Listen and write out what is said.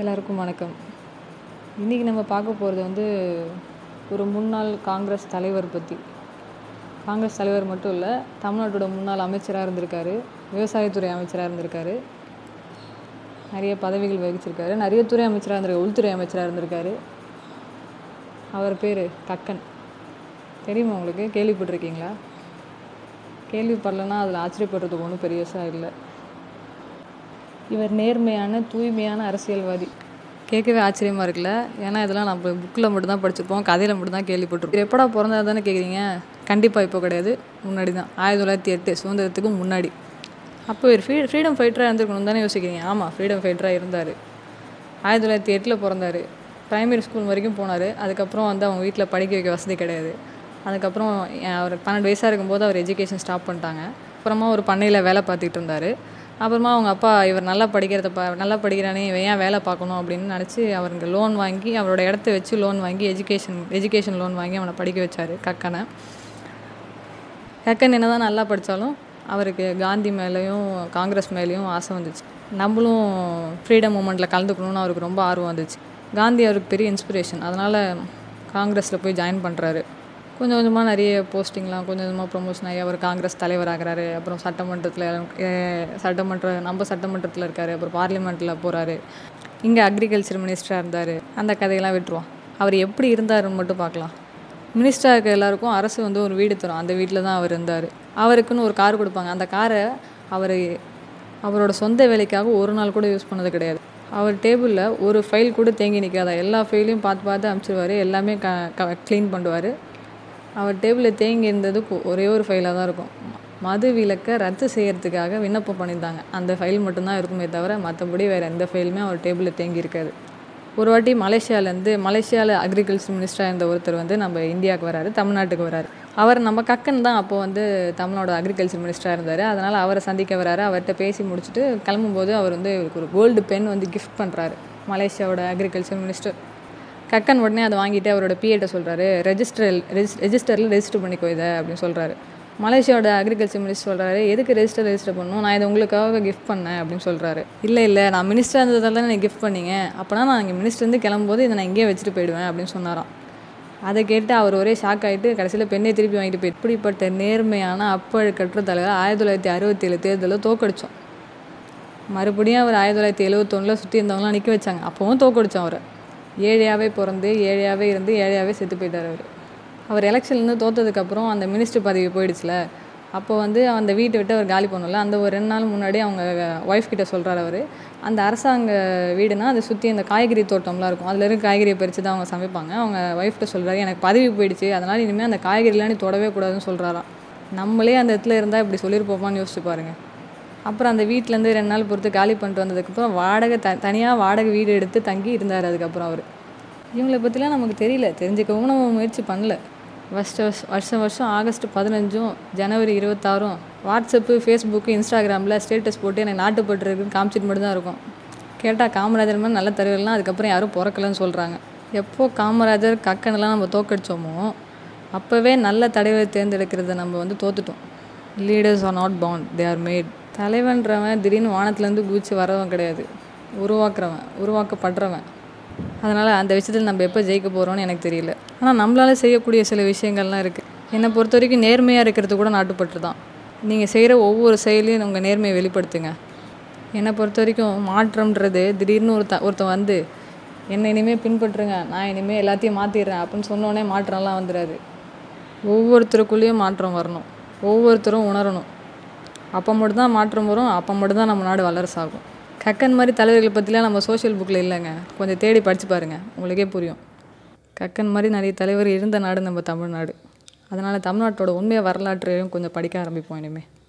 எல்லாருக்கும் வணக்கம். இன்றைக்கி நம்ம பார்க்க போகிறது வந்து ஒரு முன்னாள் காங்கிரஸ் தலைவர் பற்றி காங்கிரஸ் தலைவர் மட்டும் இல்லை தமிழ்நாட்டோட முன்னாள் அமைச்சராக இருந்திருக்காரு விவசாயத்துறை அமைச்சராக இருந்திருக்காரு நிறைய பதவிகள் வகிச்சிருக்காரு நிறைய துறை அமைச்சராக இருந்திருக்காரு உள்துறை அமைச்சராக இருந்திருக்காரு. அவர் பேர் கக்கன் தெரியுமா உங்களுக்கு? கேள்விப்பட்டிருக்கீங்களா? கேள்விப்படலைன்னா அதில் ஆச்சரியப்படுறதுக்கு ஒன்றும் பெரியசாக இல்லை. இவர் நேர்மையான தூய்மையான அரசியல்வாதி. கேட்கவே ஆச்சரியமாக இருக்குல்ல? ஏன்னா இதெல்லாம் நம்ம புக்கில் மட்டும்தான் படிச்சிருப்போம் கதையில் மட்டும்தான் கேள்விப்பட்டிருப்போம். எப்படா பிறந்தது தானே கேட்குறீங்க கண்டிப்பாக இப்போ கிடையாது. முன்னாடி தான் ஆயிரத்தி தொள்ளாயிரத்தி எட்டு சுதந்திரத்துக்கு முன்னாடி. அப்போ இவர் ஃப்ரீ ஃப்ரீடம் ஃபைட்டராக இருந்திருக்கணும் தானே யோசிக்கிறீங்க? ஆமாம் ஃப்ரீடம் ஃபைட்டராக இருந்தார். ஆயிரத்தி தொள்ளாயிரத்தி எட்டில் பிறந்தார். ப்ரைமரி ஸ்கூல் வரைக்கும் போனார். அதுக்கப்புறம் வந்து அவங்க வீட்டில் படிக்க வைக்க வசதி கிடையாது. அதுக்கப்புறம் அவர் பன்னெண்டு வயசாக இருக்கும்போது அவர் எஜுகேஷன் ஸ்டாப் பண்ணிட்டாங்க. அப்புறமா ஒரு பண்ணையில் வேலை பார்த்துக்கிட்டு இருந்தார். அப்புறமா அவங்க அப்பா இவர் நல்லா படிக்கிறத ப நல்லா படிக்கிறானே இவன் ஏன் வேலை பார்க்கணும்? அப்படின்னு நினச்சி அவருக்கு லோன் வாங்கி அவரோட இடத்த வச்சு லோன் வாங்கி எஜுகேஷன் எஜுகேஷன் லோன் வாங்கி அவனை படிக்க வச்சார் கக்கனை. கக்கன் என்ன தான் நல்லா படித்தாலும் அவருக்கு காந்தி மேலேயும் காங்கிரஸ் மேலேயும் ஆசை வந்துச்சு. நம்மளும் ஃப்ரீடம் மூமெண்ட்டில் கலந்துக்கணும்னு அவருக்கு ரொம்ப ஆர்வம் வந்துச்சு. காந்தி அவருக்கு பெரிய இன்ஸ்பிரேஷன் அதனால் காங்கிரஸில் போய் ஜாயின் பண்ணுறாரு கொஞ்சம் கொஞ்சமாக நிறைய போஸ்டிங்லாம் கொஞ்சம் கொஞ்சமாக ப்ரொமோஷன் ஆகி அவர் காங்கிரஸ் தலைவராகிறாரு. அப்புறம் சட்டமன்றத்தில் சட்டமன்ற நம்ம சட்டமன்றத்தில் இருக்கார். அப்புறம் பார்லிமெண்ட்டில் போகிறாரு இங்கே அக்ரிகல்ச்சர் மினிஸ்டராக இருந்தார். அந்த கதையெல்லாம் விட்டுருவோம். அவர் எப்படி இருந்தாருன்னு மட்டும் பார்க்கலாம். மினிஸ்டராக இருக்க எல்லாருக்கும் அரசு வந்து ஒரு வீடு தரும். அந்த வீட்டில் தான் அவர் இருந்தார். அவருக்குன்னு ஒரு கார் கொடுப்பாங்க. அந்த காரை அவர் அவரோட சொந்த வேலைக்காக ஒரு நாள் கூட யூஸ் பண்ணது கிடையாது. அவர் டேபிளில் ஒரு ஃபைல் கூட தேங்கி நிற்காதா எல்லா ஃபைலையும் பார்த்து பார்த்து அனுப்பிச்சிடுவார் எல்லாமே க க க்ளீன் பண்ணுவார். அவர் டேபிளில் தேங்கி இருந்தது ஒரே ஒரு ஃபைலாக தான் இருக்கும். மது விலக்கை ரத்து செய்கிறதுக்காக விண்ணப்பம் பண்ணியிருந்தாங்க. அந்த ஃபைல் மட்டும்தான் இருக்குமே தவிர மற்றபடி வேறு எந்த ஃபைலுமே அவர் டேபிளில் தேங்கி இருக்காது. ஒரு வாட்டி மலேசியாவிலேருந்து மலேசியாவில் அக்ரிகல்ச்சர் மினிஸ்டராக இருந்த ஒருத்தர் வந்து நம்ம இந்தியாவுக்கு வராரு தமிழ்நாட்டுக்கு வராரு. அவர் நம்ம கக்கன் தான் அப்போ வந்து தமிழ்நாடு அக்ரிகல்ச்சர் மினிஸ்டராக இருந்தார். அதனால் அவரை சந்திக்க வராரு. அவர்கிட்ட பேசி முடிச்சுட்டு கிளம்பும்போது அவர் வந்து ஒரு கோல்டு பென் வந்து கிஃப்ட் பண்ணுறாரு மலேசியாவோட அக்ரிகல்ச்சர் மினிஸ்டர் கக்கன் உடனே அதை வாங்கிட்டு அவரோட பிஏட்ட சொல்கிறாரு ரெஜிஸ்டர் ரெஜிஸ்டரில் ரெஜிஸ்டர் பண்ணிக்கோ இதை அப்படின்னு சொல்கிறாரு மலேசியாவோட அக்ரிகல்ச்சர் மினிஸ்டர் சொல்கிறாரு எதுக்கு ரெஜிஸ்டர் ரெஜிஸ்டர் பண்ணணும்? நான் இதை உங்களுக்காக கிஃப்ட் பண்ணேன் அப்படின்னு சொல்கிறாரு இல்லை இல்லை நான் மினிஸ்டர் இருந்ததால் தான் கிஃப்ட் பண்ணீங்க. அப்போனா நான் இங்கே மினிஸ்டர்ந்து கிளம்பும்போது இதை நான் இங்கேயே வச்சுட்டு போயிடுவேன் அப்படின்னு சொன்னாராம். அதை கேட்டு அவர் ஒரே ஷாக் ஆகிட்டு கடைசியில் பெண்ணை திருப்பி வாங்கிட்டு போய் இப்படிப்பட்ட நேர்மையான அப்பழுக்கற்ற தலைவர் ஆயிரத்தி தொள்ளாயிரத்தி அறுபத்தி ஏழு தேர்தலில் தோக்கடித்தோம் மறுபடியும் அவர் ஆயிரத்தி தொள்ளாயிரத்தி எழுபத்தொன்னில் சுற்றி இருந்தவங்களாம் நிற்க வச்சாங்க. அப்போவும் தோக்கடித்தோம் அவரை. ஏழையாகவே பிறந்து ஏழையாகவே இருந்து ஏழையாகவே செத்து போயிட்டார் அவர். அவர் எலெக்ஷன்லேருந்து தோற்றதுக்கப்புறம் அந்த மினிஸ்டர் பதவி போயிடுச்சுல. அப்போ வந்து அந்த வீட்டை விட்டு அவர் காலி பண்ணல. அந்த ஒரு ரெண்டு நாள் முன்னாடி அவங்க ஒய்ஃப் கிட்ட சொல்கிறார் அவர். அந்த அரசாங்க வீடுனா அதை சுற்றி அந்த காய்கறி தோட்டம்லாம் இருக்கும். அதில் இருக்க காய்கறியை பறித்து தான் அவங்க சமைப்பாங்க. அவங்க ஒய்ஃப்கிட்ட சொல்கிறாரு எனக்கு பதவி போயிடுச்சு. அதனால் இனிமேல் அந்த காய்கறிலாம் நீ தொடவே கூடாதுன்னு சொல்கிறாராம் நம்மளே அந்த இடத்துல இருந்தால் இப்படி சொல்லியிருப்போமான்னு யோசிச்சு பாருங்கள் அப்புறம் அந்த வீட்டிலேருந்து ரெண்டு நாள் பொறுத்து காலி பண்ணிட்டு வந்ததுக்கப்புறம் வாடகை த தனியாக வாடகை வீடு எடுத்து தங்கி இருந்தார் அதுக்கப்புறம் அவர். இவங்களை பற்றிலாம் நமக்கு தெரியல. தெரிஞ்சுக்கவும் நம்ம முயற்சி பண்ணல. ஃபஸ்ட்டு வருஷம் வருஷம் ஆகஸ்ட் பதினஞ்சும் ஜனவரி இருபத்தாறும் வாட்ஸ்அப்பு ஃபேஸ்புக்கு இன்ஸ்டாகிராமில் ஸ்டேட்டஸ் போட்டு எனக்கு நாட்டுப்பற்று இருக்குன்னு காமிச்சிட்டு மட்டும் தான் இருக்கும். கேட்டால் காமராஜர் மாதிரி நல்ல தலைவர்லாம் அதுக்கப்புறம் யாரும் பிறக்கலன்னு சொல்கிறாங்க எப்போ காமராஜர் கக்கனெல்லாம் நம்ம தோக்கடிச்சோமோ அப்போவே நல்ல தலைவர் தேர்ந்தெடுக்கிறத நம்ம வந்து தோத்துட்டோம். Leaders are not bound they are made தலைவன்றவன் திடீர்னு வானத்துலேருந்து குதிச்சு வரவன் கிடையாது. உருவாக்குறவன் உருவாக்கப்படுறவன். அதனால் அந்த விஷயத்தில் நம்ம எப்போ ஜெயிக்க போகிறோம்னு எனக்கு தெரியல. ஆனால் நம்மளால் செய்யக்கூடிய சில விஷயங்கள்லாம் இருக்குது என்னை பொறுத்த வரைக்கும் நேர்மையாக இருக்கிறது கூட நாட்டுப்பற்று தான். நீங்கள் செய்கிற ஒவ்வொரு செயலையும் உங்கள் நேர்மையை வெளிப்படுத்துங்க. என்னை பொறுத்த வரைக்கும் மாற்றம்ன்றது திடீர்னு ஒருத்த ஒருத்தன் வந்து என்னை இனிமேல் பின்பற்றுங்க. நான் இனிமேல் எல்லாத்தையும் மாற்றிடுறேன் அப்படின்னு சொன்னோடனே மாற்றம்லாம் வந்துடாது ஒவ்வொருத்தருக்குள்ளேயும் மாற்றம் வரணும். ஒவ்வொருத்தரும் உணரணும். அப்போ மட்டும்தான் மாற்றம் வரும் அப்போ மட்டும்தான் நம்ம நாடு வல்லரசாகும். கக்கன் மாதிரி தலைவர்களை பற்றிலாம் நம்ம சோஷியல் புக்கில் இல்லைங்க. கொஞ்சம் தேடி படித்து பாருங்கள் உங்களுக்கே புரியும். கக்கன் மாதிரி நிறைய தலைவர் இருந்த நாடு நம்ம தமிழ்நாடு. அதனால் தமிழ்நாட்டோட உண்மையை வரலாற்றையும் கொஞ்சம் படிக்க ஆரம்பிப்போம் இனிமேல்